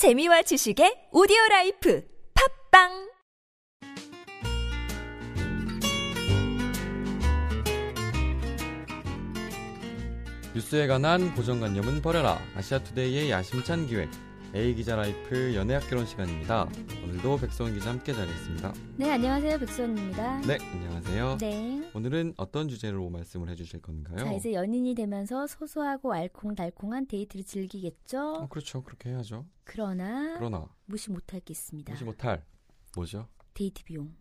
재미와 지식의 오디오 life 팟빵 뉴스에 관한 고정관념은 버려라. 아시아투데이의 야심찬 기획. A 기자 life 연애학개론 시간입니다. 오늘도 백수원 기자 함께 자리했습니다. 네, 안녕하세요. 백수원입니다. 네, 안녕하세요. 네. 오늘은 어떤 주제로 말씀을 해주실 건가요? 자, 이제 연인이 되면서 소소하고 알콩달콩한 데이트를 즐기겠죠? 어, 그렇죠. 그렇게 해야죠. 그러나 그러나 무시 못할 게 있습니다. 무시 못할 뭐죠? 데이트 비용.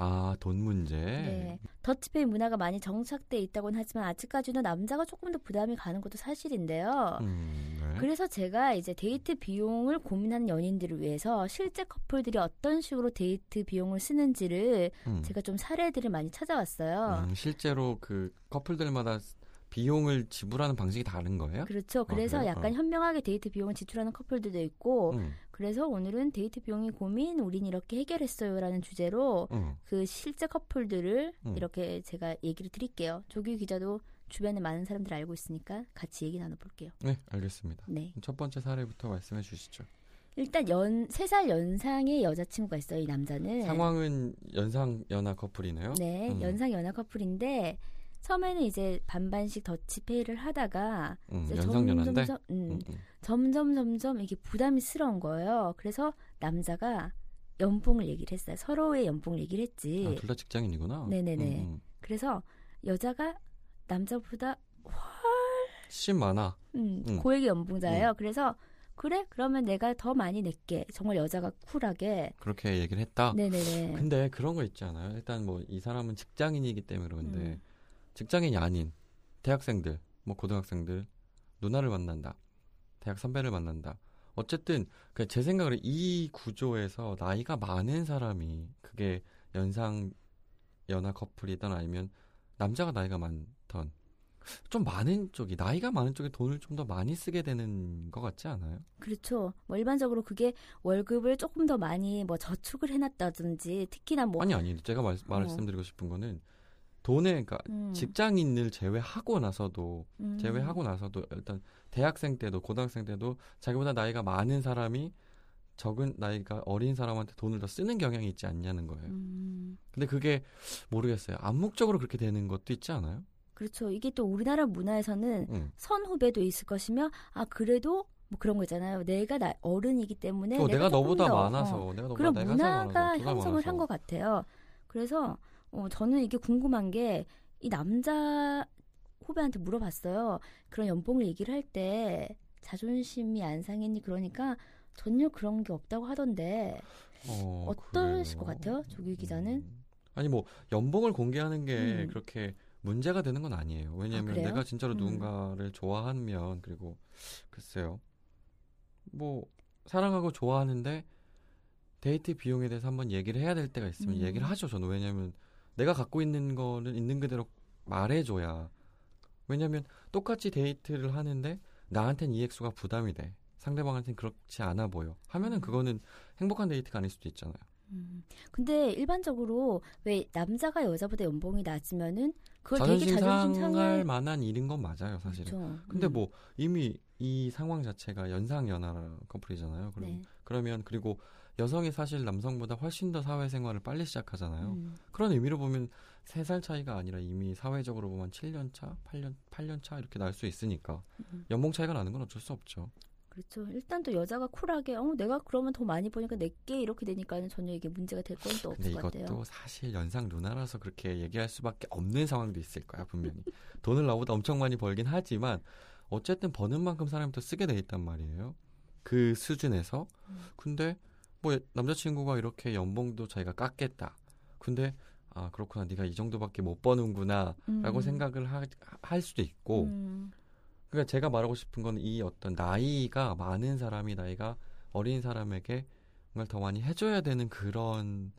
아, 돈 문제. 네. 더치페이 문화가 많이 정착돼 있다고는 하지만 아직까지는 남자가 조금 더 부담이 가는 것도 사실인데요. 음, 네. 그래서 제가 이제 데이트 비용을 고민하는 연인들을 위해서 실제 커플들이 어떤 식으로 데이트 비용을 쓰는지를 음. 제가 좀 사례들을 많이 찾아왔어요. 음, 실제로 그 커플들마다 비용을 지불하는 방식이 다른 거예요? 그렇죠. 그래서 그래요? 약간 어. 현명하게 데이트 비용을 지출하는 커플들도 있고 음, 그래서 오늘은 데이트 비용이 고민 우린 이렇게 해결했어요라는 주제로 음. 그 실제 커플들을 음. 이렇게 제가 얘기를 드릴게요. 조규 기자도 주변에 많은 사람들 알고 있으니까 같이 얘기 나눠볼게요. 네, 알겠습니다. 네. 첫 번째 사례부터 말씀해 주시죠. 일단 연 세 살 연상의 여자친구가 있어요. 이 남자는 상황은 연상 연하 커플이네요. 네 음. 연상 연하 커플인데 처음에는 이제 반반씩 더치페이를 하다가 음, 이제 연상 연한데. 점점 음, 음, 음. 점점 점점 이게 부담스러운 거예요. 그래서 남자가 연봉을 얘기를 했어요. 서로의 연봉을 얘기를 했지. 아, 둘 다 직장인이구나. 네네네. 음, 음. 그래서 여자가 남자보다 심 많아. 음, 음. 고액의 연봉자예요. 그래서 그래 그러면 내가 더 많이 낼게. 정말 여자가 쿨하게. 그렇게 얘기를 했다. 네네네. 근데 그런 거 있지 않아요? 일단 뭐 이 사람은 직장인이기 때문에 그런데 음. 직장인이 아닌 대학생들, 뭐 고등학생들 누나를 만난다. 대학 선배를 만난다. 어쨌든 그제 생각으로 이 구조에서 나이가 많은 사람이 그게 연상 연하 커플이든 아니면 남자가 나이가 많던 좀 많은 쪽이 나이가 많은 쪽에 돈을 좀 더 많이 쓰게 되는 것 같지 않아요? 그렇죠. 뭐 일반적으로 그게 월급을 조금 더 많이 뭐 저축을 해놨다든지 특히나 뭐 아니 아니 제가 말, 말씀드리고 싶은 거는 돈에 그러니까 음, 직장인을 제외하고 나서도 음, 제외하고 나서도 일단 대학생 때도 고등학생 때도 자기보다 나이가 많은 사람이 적은 나이가 어린 사람한테 돈을 더 쓰는 경향이 있지 않냐는 거예요. 음, 근데 그게 모르겠어요. 암묵적으로 그렇게 되는 것도 있지 않아요? 그렇죠. 이게 또 우리나라 문화에서는 응. 선후배도 있을 것이며 아 그래도 뭐 그런 거 있잖아요. 내가 나 어른이기 때문에 어, 내가, 조금 너보다 더, 많아서 어, 내가 너보다 그런 문화가 형성을. 한 것 같아요. 그래서 어, 저는 이게 궁금한 게 이 남자 후배한테 물어봤어요. 그런 연봉을 얘기를 할 때 자존심이 안 상했니? 그러니까 전혀 그런 게 없다고 하던데 어, 어떠실? 것 같아요, 조규 기자는? 음. 아니 뭐 연봉을 공개하는 게 음. 그렇게 문제가 되는 건 아니에요. 왜냐하면 그래요? 내가 진짜로 음. 누군가를 좋아하면 그리고 글쎄요, 뭐 사랑하고 좋아하는데 데이트 비용에 대해서 한번 얘기를 해야 될 때가 있으면 음. 얘기를 하죠. 저는 왜냐하면 내가 갖고 있는 거는 있는 그대로 말해줘야. 왜냐하면 똑같이 데이트를 하는데 나한텐 이 액수가 부담이 돼. 상대방한테는 그렇지 않아 보여. 하면은 음. 그거는 행복한 데이트가 아닐 수도 있잖아요. 음. 근데 일반적으로 왜 남자가 여자보다 연봉이 낮으면은 그걸 되게 자존심 자존심 상할 상할 만한 일인 건 맞아요, 사실은. 그렇죠. 근데 음. 뭐 이미 이 상황 자체가 연상 연하 커플이잖아요. 그럼 네. 그러면 그리고 여성이 사실 남성보다 훨씬 더 사회생활을 빨리 시작하잖아요. 음. 그런 의미로 보면 세 살 차이가 아니라 이미 사회적으로 보면 7년 차, 8년 8년 차 이렇게 날 수 있으니까 음. 연봉 차이가 나는 건 어쩔 수 없죠. 그렇죠. 일단 또 여자가 쿨하게 어 내가 그러면 더 많이 버니까 내게 이렇게 되니까는 전혀 이게 문제가 될 건또 근데 없을 것 이것도 같아요. 사실 연상 누나라서 그렇게 얘기할 수밖에 없는 상황도 있을 거야 분명히. 돈을 나보다 엄청 많이 벌긴 하지만 어쨌든 버는 만큼 사람이 또 쓰게 돼 있단 말이에요. 그 수준에서. 음. 근데 뭐 남자친구가 이렇게 연봉도 자기가 깎겠다. 근데 아 그렇구나 네가 이 정도밖에 못 버는구나라고 음. 생각을 하, 할 수도 있고. 음. 그러니까 제가 말하고 싶은 건 이 어떤 나이가 많은 사람이 나이가 어린 사람에게 뭔가 더 많이 해줘야 되는 그런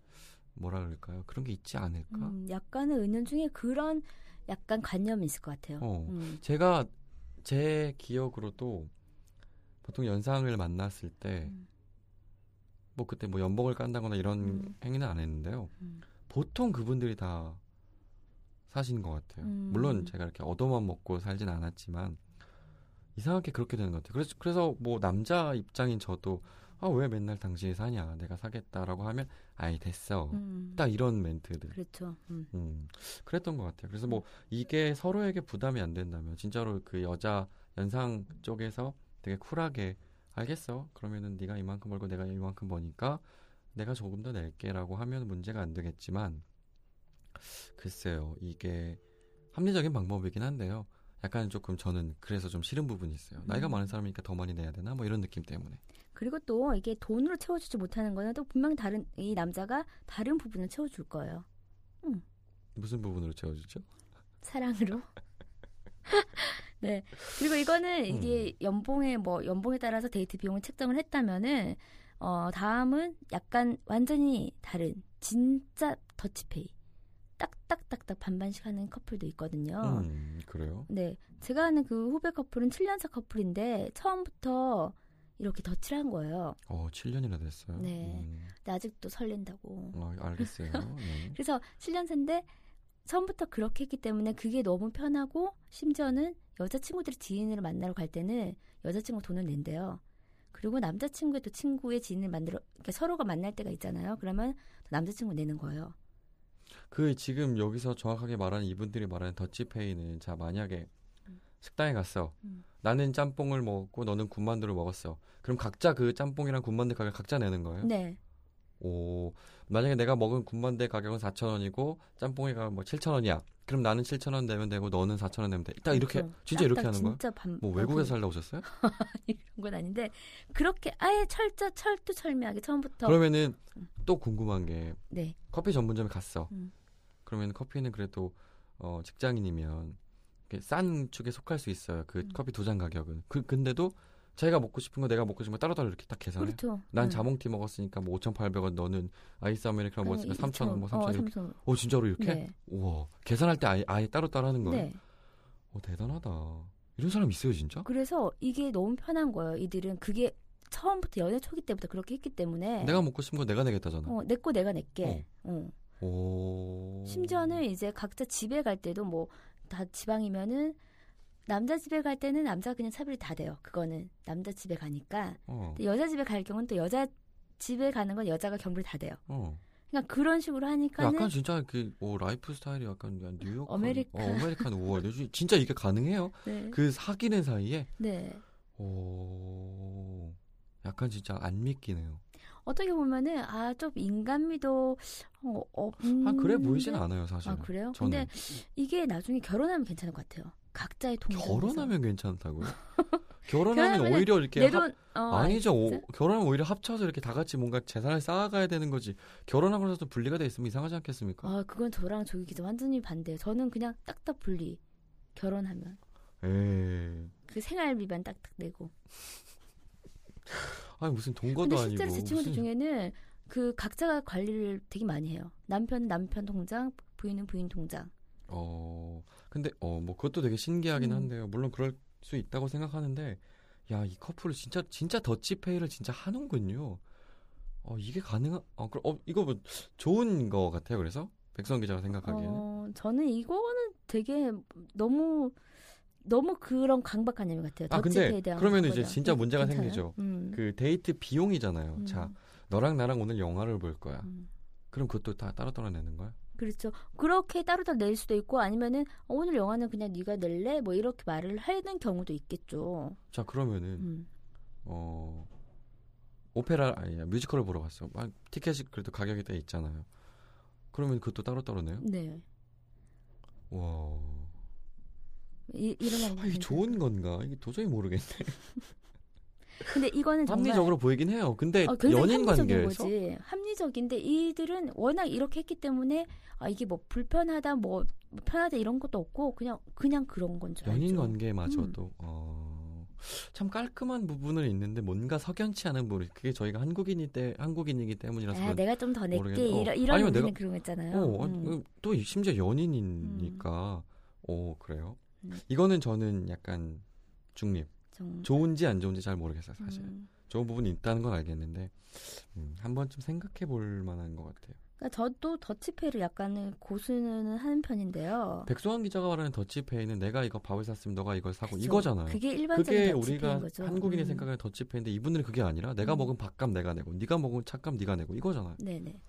뭐라 그럴까요? 그런 게 있지 않을까? 음, 약간의 은연 중에 그런 약간 관념이 있을 것 같아요. 어. 음. 제가 제 기억으로도 보통 연상을 만났을 때 음. 뭐 그때 뭐 연봉을 깐다거나 이런 음. 행위는 안 했는데요. 음. 보통 그분들이 다 사시는 것 같아요. 음. 물론 제가 이렇게 얻어만 먹고 살진 않았지만 이상하게 그렇게 되는 것 같아요. 그래서 그래서 뭐 남자 입장인 저도 아 왜 맨날 당신이 사냐 내가 사겠다라고 하면 아이 됐어 음. 딱 이런 멘트들 그렇죠. 음. 음, 그랬던 것 같아요. 그래서 뭐 이게 서로에게 부담이 안 된다면 진짜로 그 여자 연상 쪽에서 되게 쿨하게 알겠어. 그러면은 네가 이만큼 벌고 내가 이만큼 버니까 내가 조금 더 낼게라고 하면 문제가 안 되겠지만 글쎄요. 이게 합리적인 방법이긴 한데요. 약간 조금 저는 그래서 좀 싫은 부분이 있어요. 나이가 음. 많은 사람이니까 더 많이 내야 되나 뭐 이런 느낌 때문에. 그리고 또 이게 돈으로 채워주지 못하는 거는 또 분명히 다른 이 남자가 다른 부분을 채워줄 거예요. 무슨 부분으로 채워주죠? 사랑으로. 네. 그리고 이거는 이게 연봉에 뭐 연봉에 따라서 데이트 비용을 책정을 했다면은 어 다음은 약간 완전히 다른 진짜 더치페이. 딱딱딱딱 반반씩 하는 커플도 있거든요. 음, 그래요? 네. 제가 아는 그 후배 커플은 7년차 커플인데 처음부터 이렇게 덧칠을 한 거예요. 어, 7년이나 됐어요. 네. 음, 근데 아직도 설렌다고. 어, 알겠어요. 네. 그래서 7년차인데 처음부터 그렇게 했기 때문에 그게 너무 편하고 심지어는 여자친구들이 지인을 만나러 갈 때는 여자친구 돈을 낸대요. 그리고 남자친구의 또 친구의 지인을 만들어 그러니까 서로가 만날 때가 있잖아요. 그러면 남자친구 내는 거예요. 그 지금 여기서 정확하게 말하는 이분들이 말하는 더치페이는 자 만약에 음. 식당에 갔어. 음. 나는 짬뽕을 먹었고 너는 군만두를 먹었어. 그럼 각자 그 짬뽕이랑 군만두 가격 각자 내는 거예요? 네. 오 만약에 내가 먹은 군만두의 가격은 4,000원이고 짬뽕의 가격 뭐 7,000원이야. 그럼 나는 7,000원 내면 되고 너는 4,000원 내면 돼. 딱 이렇게 그렇죠. 진짜 이렇게 하는 거야? 진짜 반, 뭐 어, 외국에 그- 살다 오셨어요? 이런 건 아닌데 그렇게 아예 철저 철두철미하게 처음부터 그러면은 음. 또 궁금한 게 네. 커피 전문점에 갔어. 음. 그러면 커피는 그래도 어, 직장인이면 싼 축에 속할 수 있어요. 그 음. 커피 두 잔 가격은. 그 근데도 자기가 먹고 싶은 거 내가 먹고 싶은 거 따로따로 이렇게 딱 계산해. 그렇죠. 난 음. 자몽티 먹었으니까 뭐 5,800원 너는 아이스 아메리카노 먹었으니까 3,000원 뭐 3,000원 어, 이렇게. 3,000원. 오 진짜로 이렇게? 네. 우와. 계산할 때 아예, 아예 따로따로 하는 거예요? 네. 오 대단하다. 이런 사람 있어요, 진짜? 그래서 이게 너무 편한 거예요. 이들은 그게 처음부터 연애 초기 때부터 그렇게 했기 때문에 내가 먹고 싶은 거 내가 내겠다잖아. 어, 내 거 내가 낼게. 어. 오. 심지어는 이제 각자 집에 갈 때도 뭐 다 지방이면은 남자 집에 갈 때는 남자가 그냥 차비를 다 대요. 그거는 남자 집에 가니까. 어. 여자 집에 갈 경우는 또 여자 집에 가는 건 여자가 경비를 다 대요. 어. 그러니까 그런 식으로 하니까는 약간 진짜 그 오, lifestyle이 약간 그냥 뉴욕 아메리카. 어, American 우와 진짜 이게 가능해요? 네. 그 사귀는 사이에 네. 오 약간 진짜 안 믿기네요. 어떻게 보면은 아 좀 인간미도 어, 없는 아 그래 보이진 않아요 사실. 아 그래요? 저는 근데 이게 나중에 결혼하면 괜찮을 것 같아요. 각자의 통장. 결혼하면 괜찮다고요? 결혼하면 오히려 이렇게 합, 내돈 어, 아니죠. 오? 결혼하면 오히려 합쳐서 이렇게 다 같이 뭔가 재산을 쌓아가야 되는 거지. 결혼하고 나서 분리가 돼 있으면 이상하지 않겠습니까? 아 그건 저랑 조기 기자 완전히 반대예요. 저는 그냥 딱딱 분리. 결혼하면 에이. 그 생활비만 딱딱 내고. 아니 무슨 근데 동거도 아니고 실제로 제 친구들 무슨 중에는 그 각자가 관리를 되게 많이 해요. 남편은 남편 통장, 부인은 부인 통장. 어, 근데, 어, 뭐, 그것도 되게 신기하긴 음. 한데요. 물론 그럴 수 있다고 생각하는데, 야, 이 커플을 진짜, 진짜 더치페이를 진짜 하는군요. 어, 이게 가능한, 어, 그럼, 어, 이거 뭐, 좋은 거 같아요. 그래서? 백성 기자가 생각하기에는. 어, 저는 이거는 되게 너무 너무 그런 강박관념 같아요. 아, 근데 그러면 이제. 진짜 문제가 괜찮아요? 생기죠. 음. 그 데이트 비용이잖아요. 음. 자, 너랑 나랑 오늘 영화를 볼 거야. 음. 그럼 그것도 다 따로따로 내는 거야? 그렇죠. 그렇게 따로따로 낼 수도 있고 아니면은 어, 오늘 영화는 그냥 네가 낼래? 뭐 이렇게 말을 하는 경우도 있겠죠. 자, 그러면은, 음. 어, 오페라, 아니, 뮤지컬을 보러 갔어. 아, 티켓이 그래도 가격이 돼 있잖아요. 그러면 그것도 따로따로 내요? 네. 와. 이, 이런 아, 이게 좋은 건가? 이게 도저히 모르겠네. 근데 이거는 합리적으로 보이긴 해요. 근데 어, 연인 관계에서 거지. 합리적인데 이들은 워낙 이렇게 했기 때문에 아 이게 뭐 불편하다 뭐 편하다 이런 것도 없고 그냥 그냥 그런 건 줄 알죠. 연인 관계마저도 어, 참 깔끔한 부분은 있는데 뭔가 석연치 않은 부분. 그게 저희가 한국인이 때 한국인이기 때문이라서 아, 내가 좀 더 낼게 모르겠네. 어, 이런 이런 아니면 내가- 그런 거 있잖아요. 어, 음. 어, 또 심지어 연인이니까. 오 그래요? 음. 이거는 저는 약간 중립. 좀, 좋은지 안 좋은지 잘 모르겠어요 사실. 음. 좋은 부분이 있다는 건 알겠는데 음, 한 번쯤 생각해 볼 만한 것 같아요. 그러니까 저도 더치페이를 약간은 고수는 하는 편인데요. 백소환 기자가 말하는 더치페이는 내가 이거 밥을 샀으면 너가 이걸 사고 그쵸. 이거잖아요. 그게 일반적인 그게 우리가 거죠. 한국인이 음. 생각하는 더치페이인데 이분들은 그게 아니라 내가 음. 먹은 밥값 내가 내고 네가 먹은 차값 네가 내고 이거잖아요. 네네.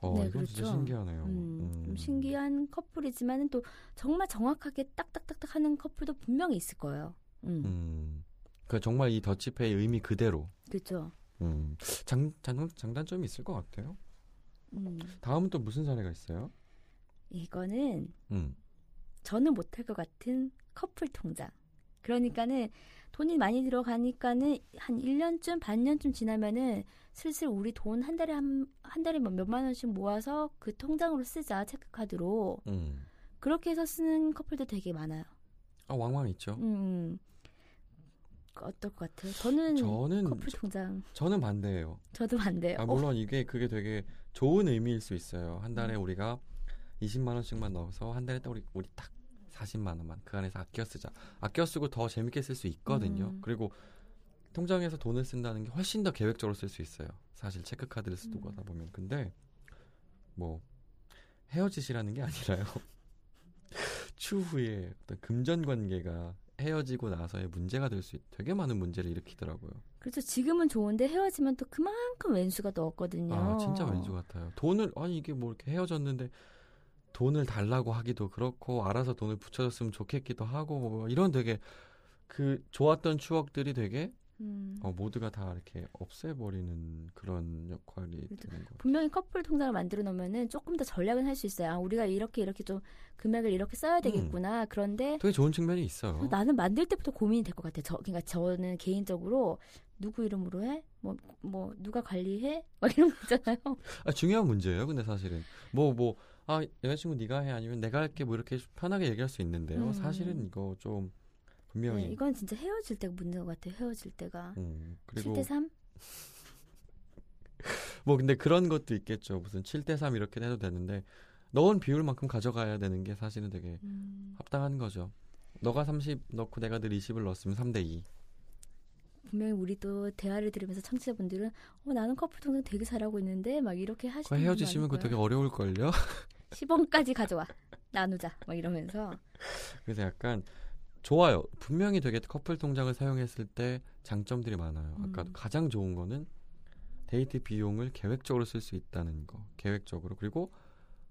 어, 네, 이건 진짜 그렇죠. 신기하네요. 음, 좀 음. 신기한 커플이지만은 또 정말 정확하게 딱딱딱딱 하는 커플도 분명히 있을 거예요. 음, 음. 그 정말 이 더치페이 의미 그대로. 그렇죠. 음. 장, 장, 장단점이 있을 것 같아요. 음, 다음은 또 무슨 사례가 있어요? 이거는 음. 저는 못할 것 같은 커플 통장. 그러니까는 돈이 많이 들어가니까는 한 1년쯤, 반년쯤 지나면은 슬슬 우리 돈 한 달에 한, 한 달에 뭐 몇만 원씩 모아서 그 통장으로 쓰자, 체크카드로. 음. 그렇게 해서 쓰는 커플도 되게 많아요. 아, 왕왕 있죠. 음. 어떨 것 같아요? 저는 저는 커플 통장. 저 는 반대예요. 저도 반대요. 아, 물론 이게 그게 되게 좋은 의미일 수 있어요. 한 달에 음. 우리가 20만 원씩만 넣어서 한 달에 딱 우리 우리 딱 40만 원만 그 안에서 아껴 쓰자. 아껴 쓰고 더 재밌게 쓸 수 있거든요. 음. 그리고 통장에서 돈을 쓴다는 게 훨씬 더 계획적으로 쓸 수 있어요. 사실 체크카드를 쓰고 음. 하다 보면. 근데 뭐 헤어지시라는 게 아니라요. 추후에 어떤 금전 관계가 헤어지고 나서의 문제가 될수 있, 되게 많은 문제를 일으키더라고요. 그렇죠. 지금은 좋은데 헤어지면 또 그만큼 왼수가 더 없거든요. 아, 진짜 왼수 같아요. 돈을 아니 이게 뭐 이렇게 헤어졌는데 돈을 달라고 하기도 그렇고 알아서 돈을 붙여줬으면 좋겠기도 하고 뭐 이런 되게 그 좋았던 추억들이 되게 음. 어, 모두가 다 이렇게 없애버리는 그런 역할이 그렇죠. 되는 거예요. 분명히 커플 통장을 만들어 놓으면은 조금 더 전략은 할 수 있어요. 아, 우리가 이렇게 이렇게 좀 금액을 이렇게 써야 되겠구나. 그런데 되게 좋은 측면이 있어요. 나는 만들 때부터 고민이 될 것 같아요. 저, 그러니까 저는 개인적으로 누구 이름으로 해? 뭐, 뭐, 누가 관리해? 막 이런 거 있잖아요. 아, 중요한 문제예요. 근데 사실은 뭐 뭐 아 여자친구 네가 해 아니면 내가 할게 뭐 이렇게 편하게 얘기할 수 있는데요. 음. 사실은 이거 좀 분명히 네, 이건 진짜 헤어질 때가 문제인 것 같아요. 헤어질 때가. 음, 그리고 7대 3? 뭐 근데 그런 것도 있겠죠. 무슨 7대 3 이렇게 해도 되는데 넣은 비율만큼 가져가야 되는 게 사실은 되게 음, 합당한 거죠. 너가 30 넣고 내가 늘 20을 넣었으면 3대 2. 분명히 우리 또 대화를 들으면서 청취자분들은 어, 나는 커플 통장 되게 잘하고 있는데 막 이렇게 하시는 그 헤어지시면 그거 되게 어려울 걸요. 10원까지 가져와. 나누자. 막 이러면서. 그래서 약간 좋아요. 분명히 되게 커플 통장을 사용했을 때 장점들이 많아요. 아까 음. 가장 좋은 거는 데이트 비용을 계획적으로 쓸 수 있다는 거. 계획적으로. 그리고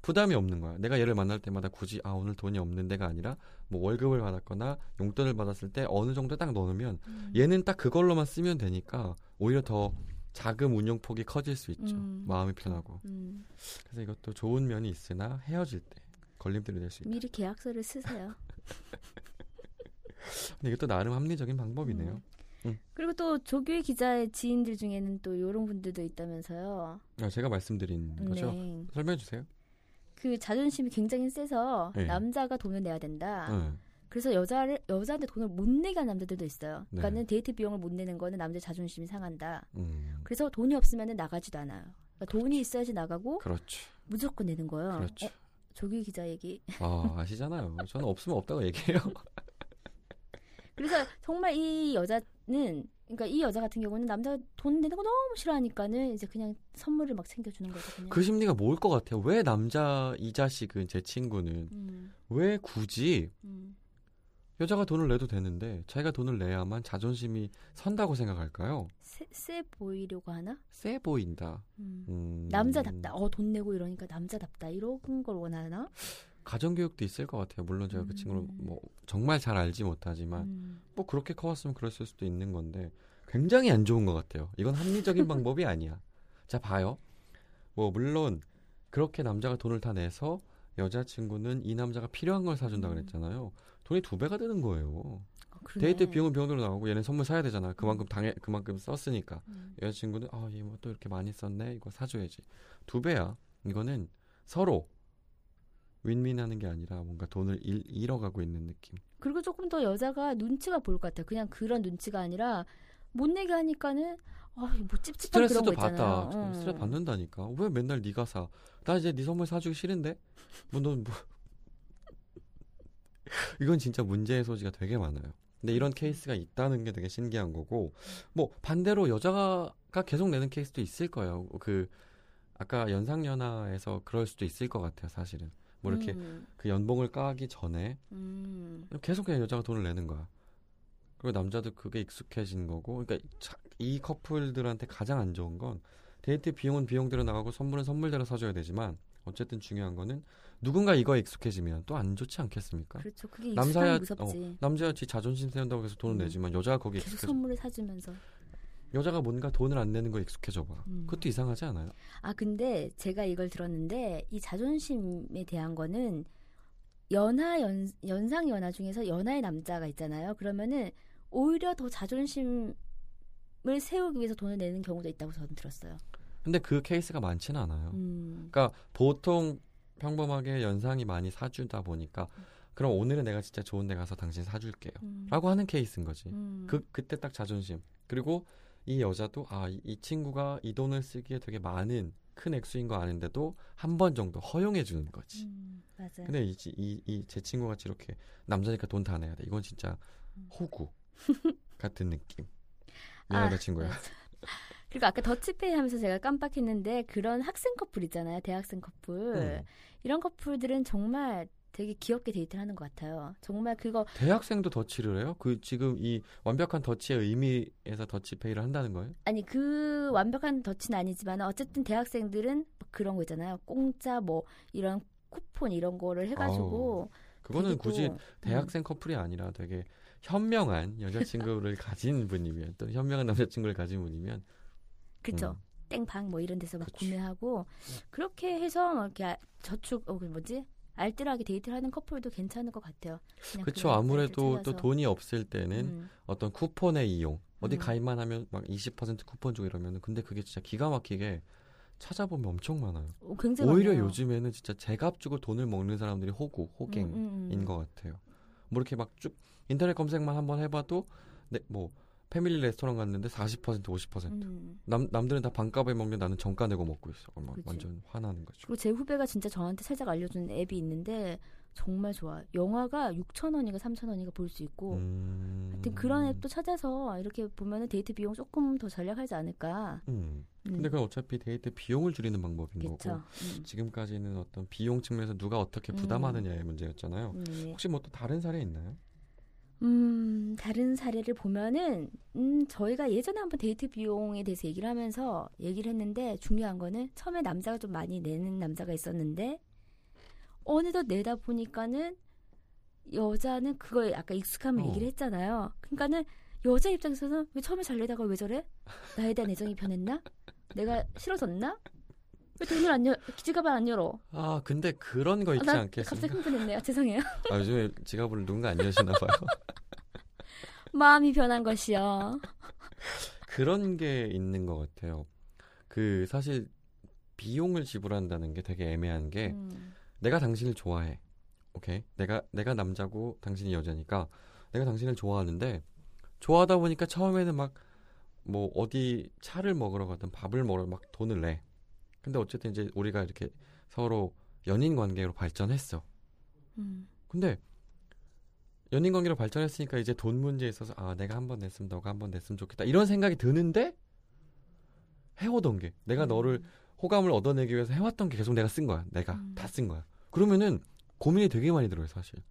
부담이 없는 거야. 내가 얘를 만날 때마다 굳이 아 오늘 돈이 없는 데가 아니라 뭐 월급을 받았거나 용돈을 받았을 때 어느 정도 딱 넣으면 음. 얘는 딱 그걸로만 쓰면 되니까 오히려 더 자금 운용 폭이 커질 수 있죠. 음. 마음이 편하고. 음, 그래서 이것도 좋은 면이 있으나 헤어질 때 걸림돌이 될 수 있다. 미리 계약서를 쓰세요. 근데 이것도 나름 합리적인 방법이네요. 그리고 또 조규희 기자의 지인들 중에는 또 이런 분들도 있다면서요. 아, 제가 말씀드린 거죠. 네. 설명해 주세요. 그 자존심이 굉장히 세서 네. 남자가 돈을 내야 된다. 네. 그래서 여자를 여자한테 돈을 못 내게 하는 남자들도 있어요. 네. 그러니까는 데이트 비용을 못 내는 거는 남자 자존심이 상한다. 음, 그래서 돈이 없으면 나가지도 않아요. 그러니까 돈이 있어야지 나가고 그렇죠. 무조건 내는 거예요. 그렇죠. 어, 조규희 기자 얘기. 아, 아시잖아요. 저는 없으면 없다고 얘기해요. 그래서 정말 이 여자는 그러니까 이 여자 같은 경우는 남자가 돈 내는 거 너무 싫어하니까는 이제 그냥 선물을 막 챙겨주는 거거든요. 그 심리가 뭘 것 같아요? 왜 남자 이 자식은 제 친구는 음, 왜 굳이 음. 여자가 돈을 내도 되는데 자기가 돈을 내야만 자존심이 선다고 생각할까요? 세, 세 보이려고 하나? 세 보인다. 음. 음, 남자답다. 어, 돈 내고 이러니까 남자답다. 이런 걸 원하나? 가정교육도 있을 것 같아요. 물론 제가 그 음. 친구를 뭐 정말 잘 알지 못하지만 음. 뭐 그렇게 커왔으면 그랬을 수도 있는 건데 굉장히 안 좋은 것 같아요. 이건 합리적인 방법이 아니야. 자 봐요. 뭐 물론 그렇게 남자가 돈을 다 내서 여자친구는 이 남자가 필요한 걸 사준다 음. 그랬잖아요. 돈이 두 배가 되는 거예요. 아. 데이트 비용은 비용대로 나오고 얘는 선물 사야 되잖아. 그만큼 당해 그만큼 썼으니까 음. 여자친구는 아얘 뭐 또 이렇게 많이 썼네 이거 사줘야지 두 배야. 이거는 서로 윈윈하는 게 아니라 뭔가 돈을 잃, 잃어가고 있는 느낌. 그리고 조금 더 여자가 눈치가 보일 것 같아요. 그냥 그런 눈치가 아니라 못 내게 하니까는 아, 뭐 찝찝한 그런 스트레스도 거 있잖아요. 받아. 어. 스트레스 받는다니까. 왜 맨날 네가 사? 나 이제 네 선물 사주기 싫은데. 뭐넌 뭐. 이건 진짜 문제의 소지가 되게 많아요. 근데 이런 케이스가 있다는 게 되게 신기한 거고, 뭐 반대로 여자가 계속 내는 케이스도 있을 거예요. 그 아까 연상연하에서 그럴 수도 있을 것 같아요, 사실은. 뭐 이렇게 음, 그 연봉을 까기 전에 음, 계속 그냥 여자가 돈을 내는 거야. 그리고 남자도 그게 익숙해진 거고. 그러니까 자- 이 커플들한테 가장 안 좋은 건 데이트 비용은 비용대로 나가고 선물은 선물대로 사줘야 되지만 어쨌든 중요한 거는 누군가 이거에 익숙해지면 또 안 좋지 않겠습니까? 그렇죠. 그게 남자야 무섭지. 남자야 지 자존심 세운다고 해서 돈을 음. 내지만 여자가 거기에 계속 익숙해져. 선물을 사주면서. 여자가 뭔가 돈을 안 내는 거에 익숙해져 봐. 음. 그것도 이상하지 않아요? 아 근데 제가 이걸 들었는데 이 자존심에 대한 거는 연하 연 연상 연하 중에서 연하의 남자가 있잖아요. 그러면은 오히려 더 자존심을 세우기 위해서 돈을 내는 경우도 있다고 저는 들었어요. 근데 그 케이스가 많지는 않아요. 음. 그러니까 보통 평범하게 연상이 많이 사주다 보니까 그럼 오늘은 내가 진짜 좋은 데 가서 당신 사줄게요. 음. 라고 하는 케이스인 거지. 음. 그 그때 딱 자존심. 그리고 이 여자도 아이 친구가 이 돈을 쓰기에 되게 많은 큰 액수인 거 아는데도 한 번 정도 허용해 주는 거지. 음, 맞아요. 근데 이이 제 친구 같이 이렇게 남자니까 돈 다 내야 돼. 이건 진짜 음. 호구 같은 느낌. 아, 미안하다 친구야. 맞아. 그리고 아까 더치페이 하면서 제가 깜빡했는데 그런 학생 커플 있잖아요. 대학생 커플. 음. 이런 커플들은 정말 되게 귀엽게 데이트를 하는 것 같아요. 정말 그거 대학생도 Dutch를 해요? 그 지금 이 완벽한 Dutch의 의미에서 더치페이를 한다는 거예요? 아니 그 완벽한 Dutch는 아니지만 어쨌든 대학생들은 막 그런 거 있잖아요. 공짜 뭐 이런 쿠폰 이런 거를 해가지고 그거는 되게 또, 굳이 음, 대학생 커플이 아니라 되게 현명한 여자친구를 가진 분이면 또 현명한 남자친구를 가진 분이면 그쵸 음. 땡방 뭐 이런 데서 막 그치. 구매하고 그렇게 해서 막 이렇게 아- 저축 어 그 뭐지 알뜰하게 데이트를 하는 커플도 괜찮을 것 같아요. 그런 아무래도 또. 돈이 없을 때는 음, 어떤 쿠폰의 이용 어디 음. 가입만 하면 막 20% 쿠폰 주고 이러면은 근데 그게 진짜 기가 막히게 찾아보면 엄청 많아요. 어, 굉장히 오히려 많아요. 요즘에는 진짜 제값 주고 돈을 먹는 사람들이 호구 호갱인 음, 음, 음. 것 같아요. 뭐 이렇게 막 쭉 인터넷 검색만 한번 해봐도 네, 뭐 패밀리 레스토랑 갔는데 40% 50% 음. 남 남들은 다 반값에 먹는데 나는 정가 내고 먹고 있어. 막 그치. 완전 화나는 거죠. 그리고 제 후배가 진짜 저한테 살짝 알려준 앱이 있는데 정말 좋아. 영화가 6천 원인가 3천 원인가 볼 수 있고. 음. 하여튼 그런 앱도 찾아서 이렇게 보면은 데이트 비용 조금 더 절약하지 않을까. 음. 음, 근데 그건 어차피 데이트 비용을 줄이는 방법인 그쵸. 거고 음. 지금까지는 어떤 비용 측면에서 누가 어떻게 음. 부담하느냐의 문제였잖아요. 음, 네. 혹시 뭐 또 다른 사례 있나요? 음, 다른 사례를 보면은, 음, 저희가 예전에 한번 데이트 비용에 대해서 얘기를 하면서 얘기를 했는데, 중요한 거는 처음에 남자가 좀 많이 내는 남자가 있었는데, 어느덧 내다 보니까는 여자는 그거에 약간 익숙함을 어. 얘기를 했잖아요. 그러니까는 여자 입장에서는 왜 처음에 잘 내다가 왜 저래? 나에 대한 애정이 변했나? 내가 싫어졌나? 왜 돈을 안 열, 지갑을 안 열어? 아 근데 그런 거 아, 있지 나 않겠습니까? 갑자기 흥분했네요. 죄송해요. 아, 요즘에 지갑을 누군가 안 여시나 봐요. 마음이 변한 것이요. 그런 게 있는 것 같아요. 그 사실 비용을 지불한다는 게 되게 애매한 게 음. 내가 당신을 좋아해. 오케이. 내가 내가 남자고 당신이 여자니까 내가 당신을 좋아하는데 좋아하다 보니까 처음에는 막 뭐 어디 차를 먹으러 가든 밥을 먹으러 막 돈을 내. 근데 어쨌든 이제 우리가 이렇게 서로 연인 관계로 발전했어. 음. 근데 연인 관계로 발전했으니까 이제 돈 문제에 있어서 아 내가 한 번 냈으면 너가 한 번 냈으면 좋겠다 이런 생각이 드는데 해오던 게 내가 너를 호감을 얻어내기 위해서 해왔던 게 계속 내가 쓴 거야 내가 음. 다쓴 거야 그러면은 고민이 되게 많이 들어요 사실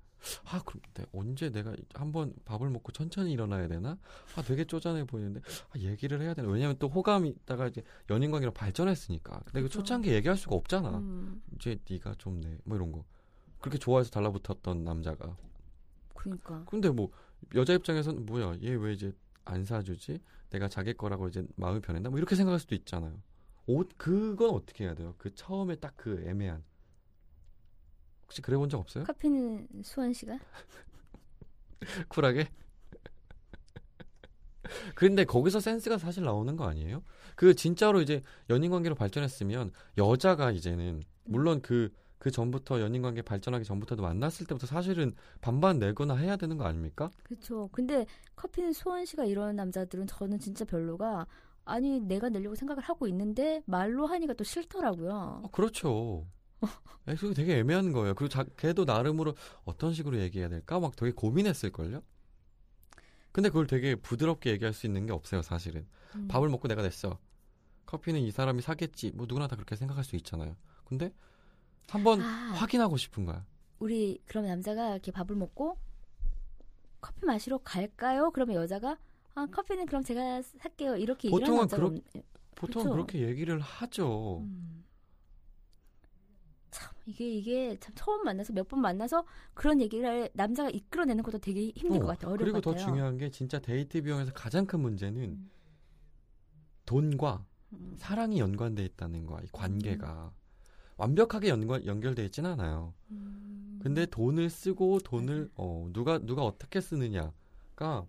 아 그럼 내, 언제 내가 한번 밥을 먹고 천천히 일어나야 되나? 아 되게 쪼잔해 보이는데. 아, 얘기를 해야 되나? 왜냐면 또 호감이 있다가 이제 연인 관계로 발전했으니까. 근데 그 그죠. 초창기 얘기할 수가 없잖아. 음, 이제 네가 좀 내 뭐 이런 거. 그렇게 좋아해서 달라붙었던 남자가. 그러니까. 근데 뭐 여자 입장에서는 뭐야? 얘 왜 이제 안 사주지? 내가 자기 거라고 이제 마음이 변했나? 뭐 이렇게 생각할 수도 있잖아요. 옷 그건 어떻게 해야 돼요? 그 처음에 딱 그 애매한 혹시 그래 본 적 없어요 카피는 수원 씨가? 쿨하게 근데 거기서 센스가 사실 나오는 거 아니에요 그 진짜로 이제 연인 관계로 발전했으면 여자가 이제는 물론 그그 전부터 연인 관계 발전하기 전부터도 만났을 때부터 사실은 반반 내거나 해야 되는 거 아닙니까? 그렇죠. 근데 커피는 수원 씨가 이런 남자들은 저는 진짜 별로가 아니 내가 내려고 생각을 하고 있는데 말로 하니까 또 싫더라고요. 어, 그렇죠. 에, 그게 되게 애매한 거예요. 그리고 자, 걔도 나름으로 어떤 식으로 얘기해야 될까 막 되게 고민했을걸요? 근데 그걸 되게 부드럽게 얘기할 수 있는 게 없어요, 사실은. 음. 밥을 먹고 내가 냈어. 커피는 이 사람이 사겠지. 뭐 누구나 다 그렇게 생각할 수 있잖아요. 근데 한번 아. 확인하고 싶은 거야. 우리 그럼 남자가 이렇게 밥을 먹고 커피 마시러 갈까요? 그러면 여자가 아 커피는 그럼 제가 살게요. 이렇게 보통은 그렇- 없- 보통 그쵸? 그렇게 얘기를 하죠. 음. 참 이게 이게 참 처음 만나서 몇 번 만나서 그런 얘기를 남자가 이끌어내는 것도 되게 힘든 것 같아요. 어려울 그리고 것더 같아요. 중요한 게 진짜 데이트 비용에서 가장 큰 문제는 음. 돈과 음. 사랑이 연관돼 있다는 거야. 이 관계가 완벽하게 연관 연결돼 있진 않아요. 음. 근데 돈을 쓰고 돈을 어 누가 누가 어떻게 쓰느냐가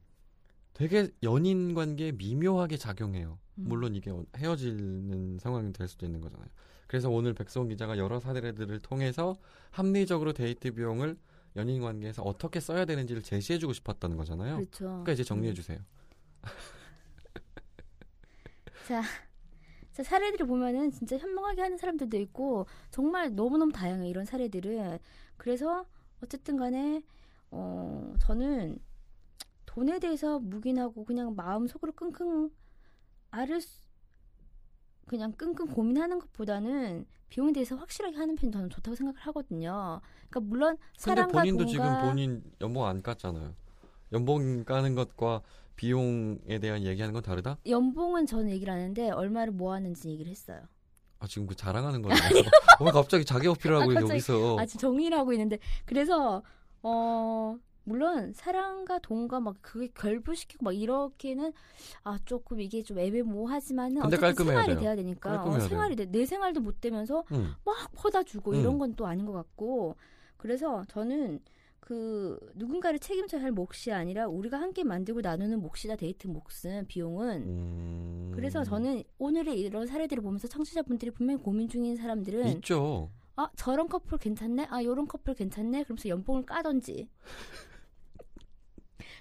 되게 연인 관계에 미묘하게 작용해요. 음. 물론 이게 어- 헤어지는 상황이 될 수도 있는 거잖아요. 그래서 오늘 백소원 기자가 여러 사례들을 통해서 합리적으로 데이트 비용을 연인 관계에서 어떻게 써야 되는지를 제시해주고 싶었다는 거잖아요. 그렇죠. 그러니까 이제 정리해 음. 주세요. 자, 자 사례들을 보면은 진짜 현명하게 하는 사람들도 있고 정말 너무너무 다양해 이런 사례들은 그래서 어쨌든 간에 어 저는 돈에 대해서 묵인하고 그냥 마음 속으로 끙끙 알을 수- 그냥 끙끙 고민하는 것보다는 비용에 대해서 확실하게 하는 편이 저는 좋다고 생각을 하거든요. 그러니까 물론 근데 사랑과 본인도 돈과 지금 본인 연봉 안 깠잖아요. 연봉 까는 것과 비용에 대한 얘기하는 건 다르다? 연봉은 저는 얘기를 안 하는데 얼마를 모았는지 얘기를 했어요. 아 지금 그 자랑하는 거예요. 왜 갑자기 자기 어필을 하고 아, 갑자기- 여기서 아, 지금 정리를 하고 있는데 그래서 어 물론 사랑과 돈과 막 그게 결부시키고 막 이렇게는 아 조금 이게 좀 애매모호하지만은 어쨌든 생활이 돼요. 돼야 되니까 어. 생활이 돼. 내 생활도 못 되면서 응. 막 퍼다 주고 음. 이런 건 또 아닌 것 같고 그래서 저는 그 누군가를 책임져야 할 몫이 아니라 우리가 함께 만들고 나누는 몫이다 데이트 몫은 비용은 음... 그래서 저는 오늘의 이런 사례들을 보면서 청취자분들이 분명히 고민 중인 사람들은 있죠. 아 저런 커플 괜찮네 아 요런 커플 괜찮네 그러면서 연봉을 까던지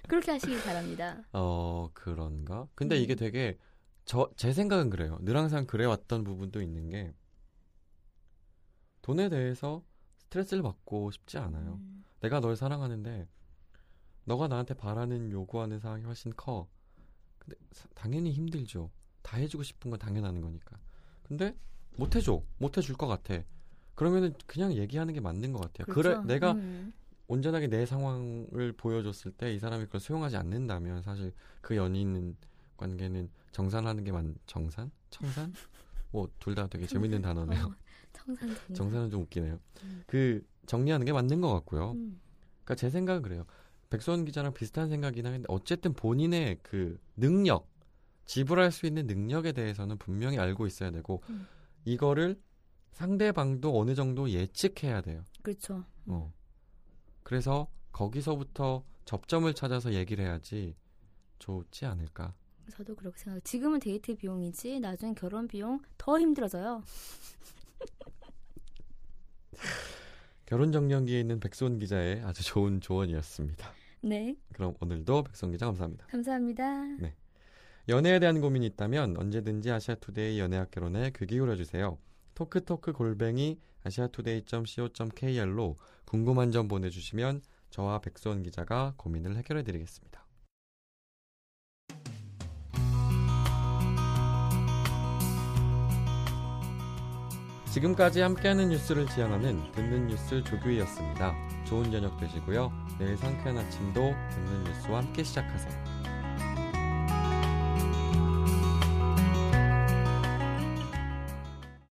그렇게 하시길 바랍니다 어 그런가? 근데 음. 이게 되게 저 제 생각은 그래요. 늘 항상 그래 왔던 부분도 있는 게 돈에 대해서 스트레스를 받고 싶지 않아요. 음, 내가 널 사랑하는데 너가 나한테 바라는 요구하는 사항이 훨씬 커. 근데 사- 당연히 힘들죠. 다 해주고 싶은 건 당연한 거니까. 근데 못 해줘, 못 해줄 것 같아. 그러면은 그냥 얘기하는 게 맞는 것 같아요. 그래 그렇죠? 내가 음, 온전하게 내 상황을 보여줬을 때 이 사람이 그걸 수용하지 않는다면 사실 그 연인 관계는 정산하는 게 맞, 정산? 청산? 뭐 둘 다 되게 재밌는 단어네요. 어, 청산생 정산은 좀 웃기네요. 음. 그 정리하는 게 맞는 것 같고요. 음, 그러니까 제 생각은 그래요. 백수원 기자랑 비슷한 생각이긴 한데 어쨌든 본인의 그 능력, 지불할 수 있는 능력에 대해서는 분명히 알고 있어야 되고 음. 이거를 상대방도 어느 정도 예측해야 돼요. 그렇죠 어. 그래서 거기서부터 접점을 찾아서 얘기를 해야지 좋지 않을까. 저도 그렇게 생각해요 지금은 데이트 비용이지 나중에 결혼 비용 더 힘들어져요 결혼 정년기에 있는 백수원 기자의 아주 좋은 조언이었습니다. 네 그럼 오늘도 백수원 기자 감사합니다. 감사합니다 연애에 대한 고민이 있다면 언제든지 아시아투데이 연애학 개론에 귀 기울여 주세요. 토크토크 골뱅이 아시아투데이.co.kr로 궁금한 점 보내주시면 저와 백수원 기자가 고민을 해결해 드리겠습니다. 지금까지 함께하는 뉴스를 지향하는 듣는 뉴스 조규희였습니다. 좋은 저녁 되시고요. 내일 상쾌한 아침도 듣는 뉴스와 함께 시작하세요.